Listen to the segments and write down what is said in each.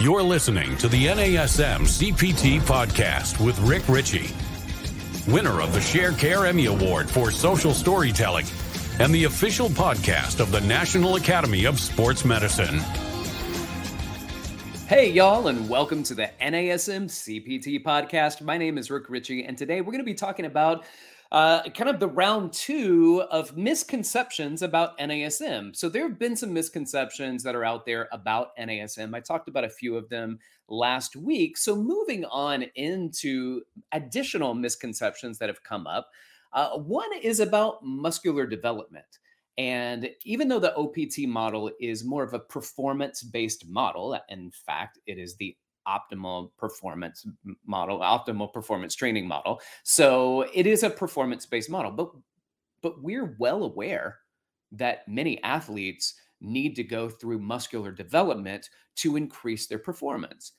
You're listening to the NASM CPT podcast with Rick Richey, winner of the Sharecare Emmy Award for social storytelling and the official podcast of the National Academy of Sports Medicine. Hey, y'all, and welcome to the NASM CPT podcast. My name is Rick Richey, and today we're going to be talking about uh, kind of the round two of misconceptions about NASM. So there have been some misconceptions that are out there about NASM. I talked about a few of them last week. So moving on into additional misconceptions that have come up. Uh, one is about muscular development. And even though the OPT model is more of a performance based model, in fact, it is the optimal performance model, optimal performance training model. So it is a performance based model, but but we're well aware that many athletes need to go through muscular development to increase their performance.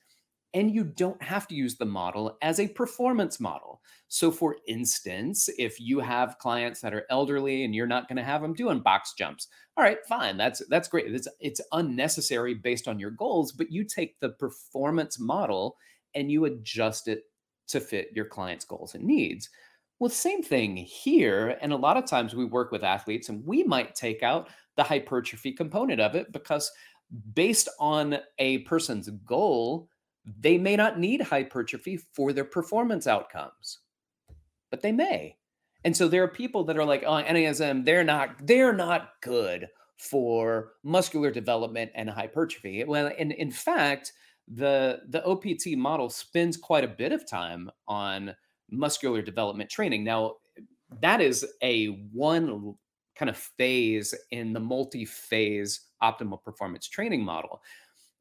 And you don't have to use the model as a performance model. So, for instance, if you have clients that are elderly and you're not going to have them doing box jumps, all right, fine, that's that's great. It's it's unnecessary based on your goals, but you take the performance model and you adjust it to fit your client's goals and needs. Well, same thing here. And a lot of times we work with athletes and we might take out the hypertrophy component of it because based on a person's goal, they may not need hypertrophy for their performance outcomes, but they may. And so there are people that are like, oh, NASM, they're not, they're not good for muscular development and hypertrophy. Well, and in fact, the the OPT model spends quite a bit of time on muscular development training. Now, that is a one kind of phase in the multi-phase optimal performance training model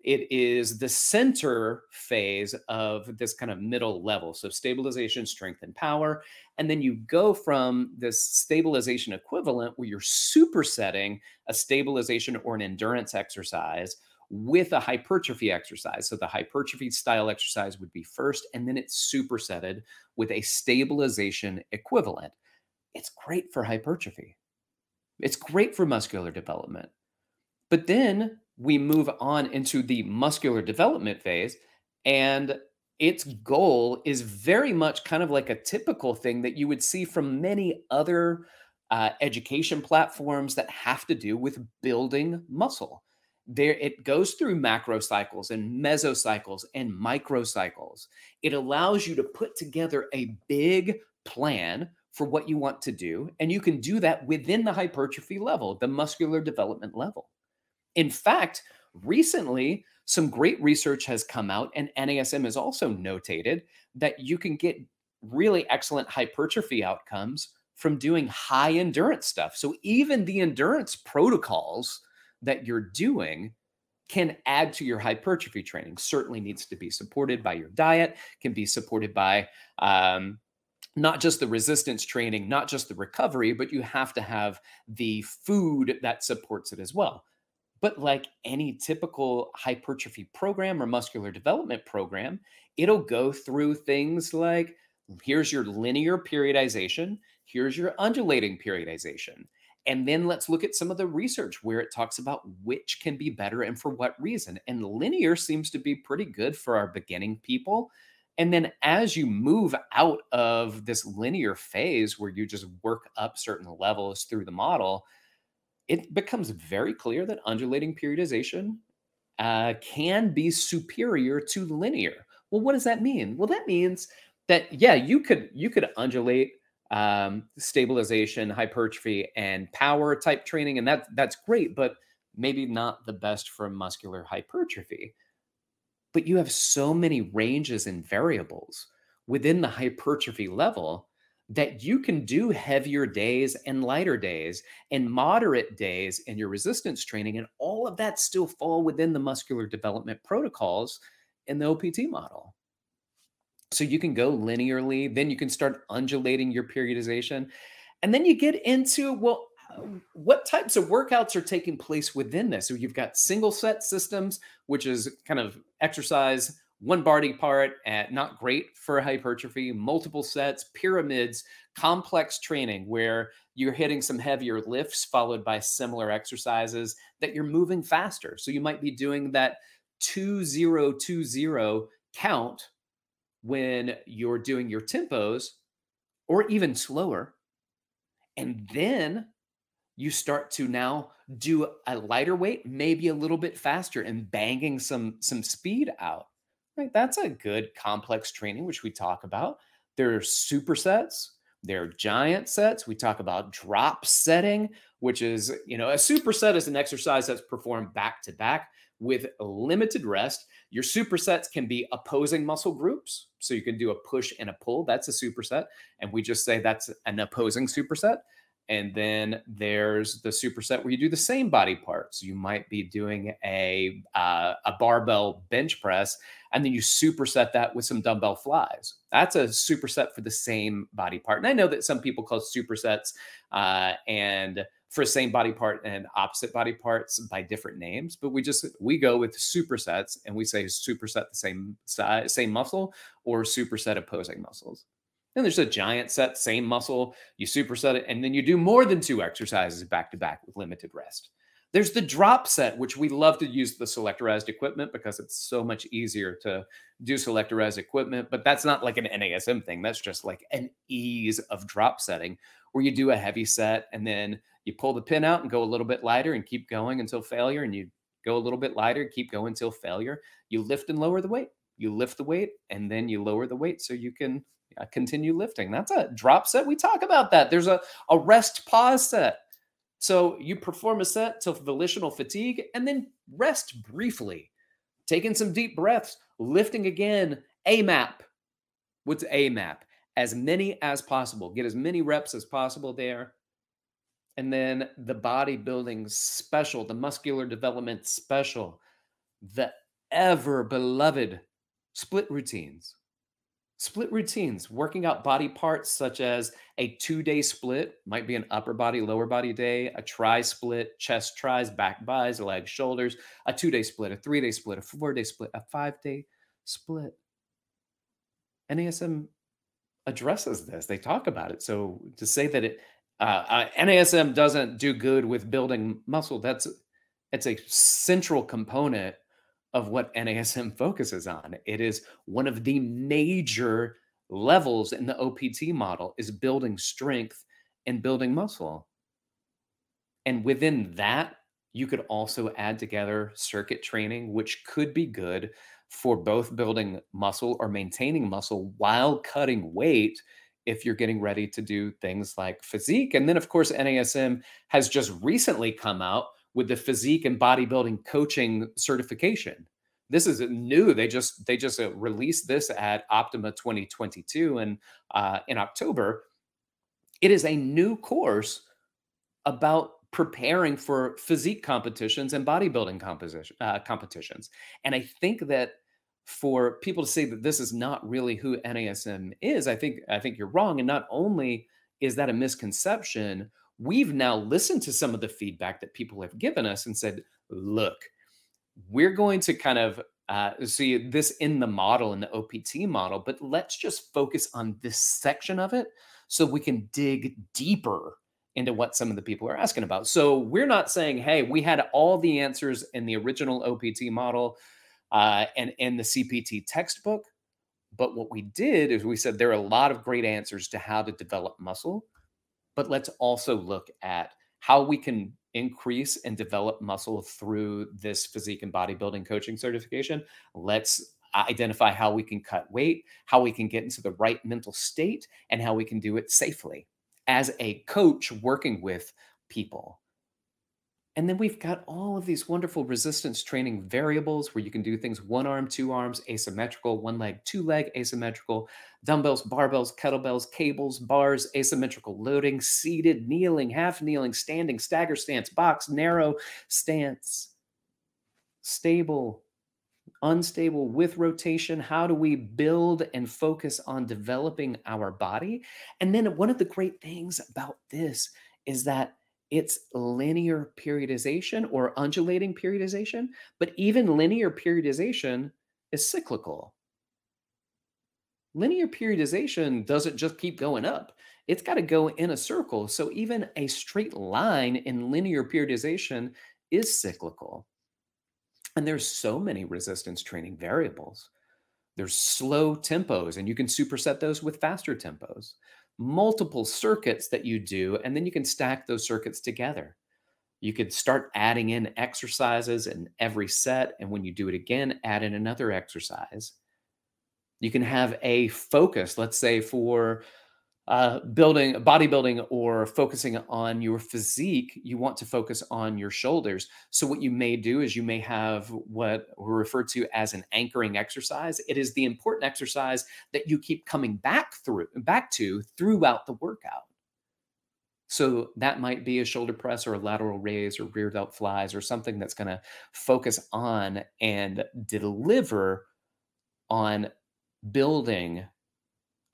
it is the center phase of this kind of middle level. So, stabilization, strength, and power. And then you go from this stabilization equivalent where you're supersetting a stabilization or an endurance exercise with a hypertrophy exercise. So, the hypertrophy style exercise would be first, and then it's supersetted with a stabilization equivalent. It's great for hypertrophy, it's great for muscular development. But then we move on into the muscular development phase and its goal is very much kind of like a typical thing that you would see from many other uh, education platforms that have to do with building muscle. There it goes through macro cycles and mesocycles and microcycles it allows you to put together a big plan for what you want to do and you can do that within the hypertrophy level the muscular development level in fact, recently, some great research has come out, and NASM has also notated that you can get really excellent hypertrophy outcomes from doing high endurance stuff. So, even the endurance protocols that you're doing can add to your hypertrophy training. Certainly needs to be supported by your diet, can be supported by um, not just the resistance training, not just the recovery, but you have to have the food that supports it as well. But like any typical hypertrophy program or muscular development program, it'll go through things like here's your linear periodization, here's your undulating periodization. And then let's look at some of the research where it talks about which can be better and for what reason. And linear seems to be pretty good for our beginning people. And then as you move out of this linear phase where you just work up certain levels through the model, it becomes very clear that undulating periodization uh, can be superior to linear. Well, what does that mean? Well, that means that yeah, you could you could undulate um, stabilization, hypertrophy, and power type training, and that that's great, but maybe not the best for muscular hypertrophy. But you have so many ranges and variables within the hypertrophy level that you can do heavier days and lighter days and moderate days in your resistance training and all of that still fall within the muscular development protocols in the OPT model. So you can go linearly, then you can start undulating your periodization. And then you get into, well, uh, what types of workouts are taking place within this? So you've got single set systems, which is kind of exercise one body part at not great for hypertrophy, multiple sets, pyramids, complex training where you're hitting some heavier lifts followed by similar exercises that you're moving faster. So you might be doing that 2020 count when you're doing your tempos or even slower. And then you start to now do a lighter weight, maybe a little bit faster and banging some some speed out. Right? That's a good complex training which we talk about. There are supersets, there are giant sets. We talk about drop setting, which is, you know, a superset is an exercise that's performed back to back with limited rest. Your supersets can be opposing muscle groups. So you can do a push and a pull. That's a superset. And we just say that's an opposing superset. And then there's the superset where you do the same body parts. You might be doing a uh, a barbell bench press, and then you superset that with some dumbbell flies. That's a superset for the same body part. And I know that some people call supersets uh, and for same body part and opposite body parts by different names, but we just we go with supersets and we say superset the same size, same muscle or superset opposing muscles. Then there's a giant set, same muscle, you superset it, and then you do more than two exercises back to back with limited rest. There's the drop set, which we love to use the selectorized equipment because it's so much easier to do selectorized equipment. But that's not like an NASM thing. That's just like an ease of drop setting where you do a heavy set and then you pull the pin out and go a little bit lighter and keep going until failure. And you go a little bit lighter, keep going until failure. You lift and lower the weight. You lift the weight and then you lower the weight so you can continue lifting. That's a drop set. We talk about that. There's a, a rest pause set. So you perform a set till volitional fatigue and then rest briefly, taking some deep breaths, lifting again. AMAP. What's AMAP? As many as possible. Get as many reps as possible there. And then the bodybuilding special, the muscular development special, the ever beloved split routines Split routines, working out body parts such as a two day split, might be an upper body, lower body day, a tri split, chest tries, back bis, legs, shoulders, a two day split, a three day split, a four day split, a five day split. NASM addresses this, they talk about it. So to say that it, uh, uh, NASM doesn't do good with building muscle, that's it's a central component of what NASM focuses on. It is one of the major levels in the OPT model is building strength and building muscle. And within that, you could also add together circuit training, which could be good for both building muscle or maintaining muscle while cutting weight if you're getting ready to do things like physique. And then, of course, NASM has just recently come out with the physique and bodybuilding coaching certification. This is new. They just they just uh, released this at Optima 2022 and uh, in October. It is a new course about preparing for physique competitions and bodybuilding composition uh, competitions. And I think that for people to say that this is not really who NASM is, I think I think you're wrong. And not only is that a misconception, we've now listened to some of the feedback that people have given us and said, look, we're going to kind of uh, see this in the model, in the OPT model, but let's just focus on this section of it so we can dig deeper into what some of the people are asking about. So we're not saying, hey, we had all the answers in the original OPT model uh, and in the CPT textbook. But what we did is we said there are a lot of great answers to how to develop muscle, but let's also look at how we can increase and develop muscle through this physique and bodybuilding coaching certification. Let's identify how we can cut weight, how we can get into the right mental state, and how we can do it safely as a coach working with people. And then we've got all of these wonderful resistance training variables where you can do things one arm, two arms, asymmetrical, one leg, two leg, asymmetrical, dumbbells, barbells, kettlebells, cables, bars, asymmetrical loading, seated, kneeling, half kneeling, standing, stagger stance, box, narrow stance, stable, unstable with rotation. How do we build and focus on developing our body? And then one of the great things about this is that it's linear periodization or undulating periodization, but even linear periodization is cyclical. Linear periodization doesn't just keep going up, it's got to go in a circle. So even a straight line in linear periodization is cyclical. And there's so many resistance training variables. There's slow tempos, and you can superset those with faster tempos. Multiple circuits that you do, and then you can stack those circuits together. You could start adding in exercises in every set. And when you do it again, add in another exercise. You can have a focus, let's say for uh, building bodybuilding or focusing on your physique, you want to focus on your shoulders. So, what you may do is you may have what we refer to as an anchoring exercise. It is the important exercise that you keep coming back through, back to throughout the workout. So that might be a shoulder press or a lateral raise or rear delt flies or something that's going to focus on and deliver on building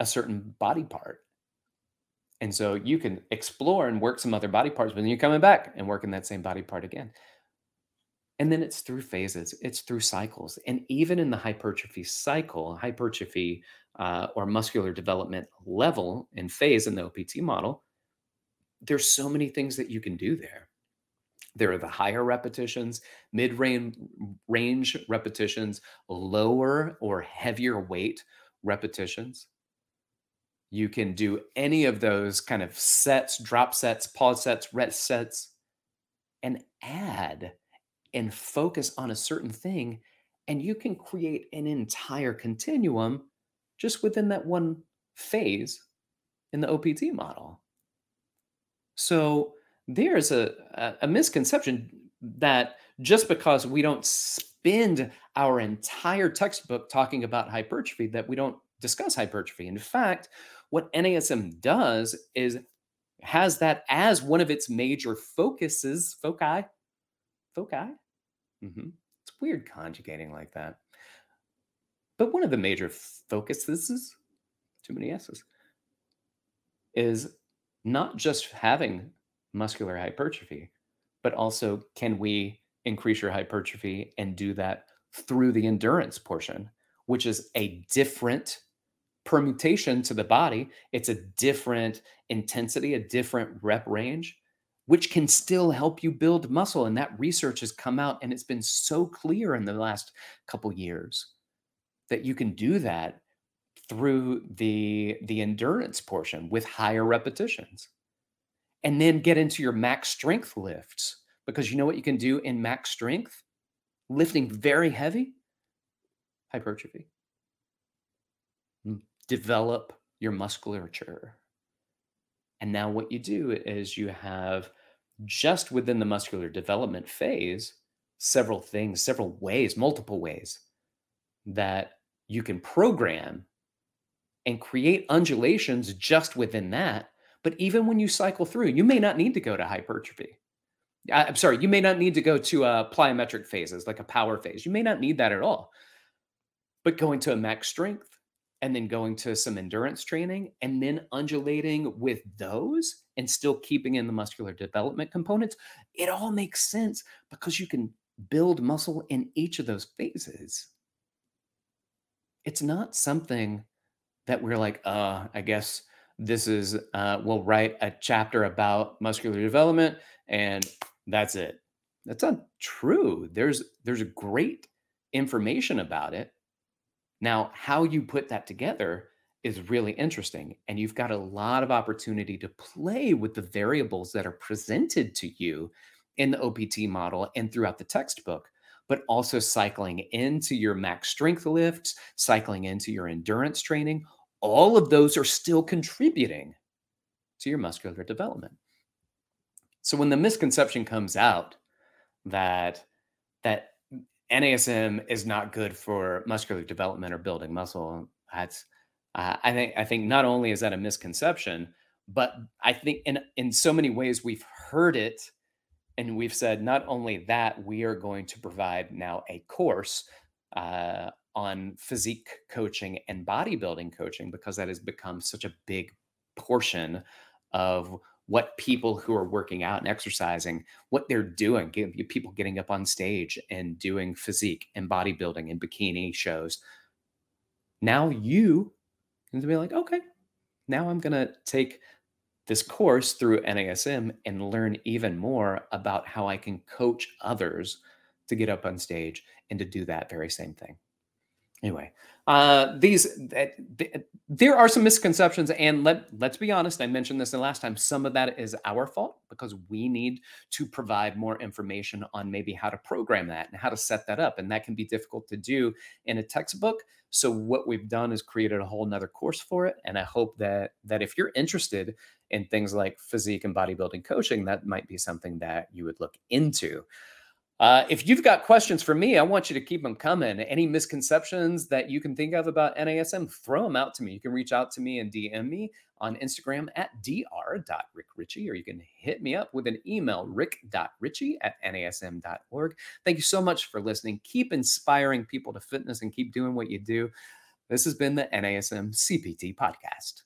a certain body part. And so you can explore and work some other body parts, but then you're coming back and working that same body part again. And then it's through phases, it's through cycles. And even in the hypertrophy cycle, hypertrophy uh, or muscular development level and phase in the OPT model, there's so many things that you can do there. There are the higher repetitions, mid range repetitions, lower or heavier weight repetitions. You can do any of those kind of sets, drop sets, pause sets, rest sets, and add and focus on a certain thing. And you can create an entire continuum just within that one phase in the OPT model. So there's a, a, misconception that just because we don't spend our entire textbook talking about hypertrophy, that we don't discuss hypertrophy. In fact, what NASM does is has that as one of its major focuses, foci, foci. Mm-hmm. It's weird conjugating like that. But one of the major focuses, is, too many S's, is not just having muscular hypertrophy, but also can we increase your hypertrophy and do that through the endurance portion, which is a different permutation to the body. It's a different intensity, a different rep range, which can still help you build muscle. And that research has come out and it's been so clear in the last couple years that you can do that through the the endurance portion with higher repetitions and then get into your max strength lifts because you know what you can do in max strength lifting very heavy hypertrophy hmm. Develop your musculature and now what you do is you have just within the muscular development phase several things several ways multiple ways that you can program and create undulations just within that. But even when you cycle through, you may not need to go to hypertrophy. I'm sorry, you may not need to go to a plyometric phases like a power phase. You may not need that at all. But going to a max strength and then going to some endurance training and then undulating with those and still keeping in the muscular development components, it all makes sense because you can build muscle in each of those phases. It's not something that we're like, uh, I guess this is uh, we'll write a chapter about muscular development and that's it. That's not true. There's there's great information about it. Now, how you put that together is really interesting. And you've got a lot of opportunity to play with the variables that are presented to you in the OPT model and throughout the textbook, but also cycling into your max strength lifts, cycling into your endurance training, all of those are still contributing to your muscular development. So when the misconception comes out that that NASM is not good for muscular development or building muscle, that's uh, I think I think not only is that a misconception, but I think in in so many ways we've heard it and we've said not only that we are going to provide now a course uh, on physique coaching and bodybuilding coaching because that has become such a big portion of what people who are working out and exercising what they're doing people getting up on stage and doing physique and bodybuilding and bikini shows now you can be like okay now i'm going to take this course through NASM and learn even more about how I can coach others to get up on stage and to do that very same thing. Anyway, uh, these there are some misconceptions, and let let's be honest. I mentioned this the last time. Some of that is our fault because we need to provide more information on maybe how to program that and how to set that up, and that can be difficult to do in a textbook. So what we've done is created a whole nother course for it, and I hope that that if you're interested in things like physique and bodybuilding coaching, that might be something that you would look into. Uh, if you've got questions for me, I want you to keep them coming. Any misconceptions that you can think of about NASM, throw them out to me. You can reach out to me and DM me on Instagram at dr.rickrichey, or you can hit me up with an email, rick.richey at nasm.org. Thank you so much for listening. Keep inspiring people to fitness and keep doing what you do. This has been the NASM CPT podcast.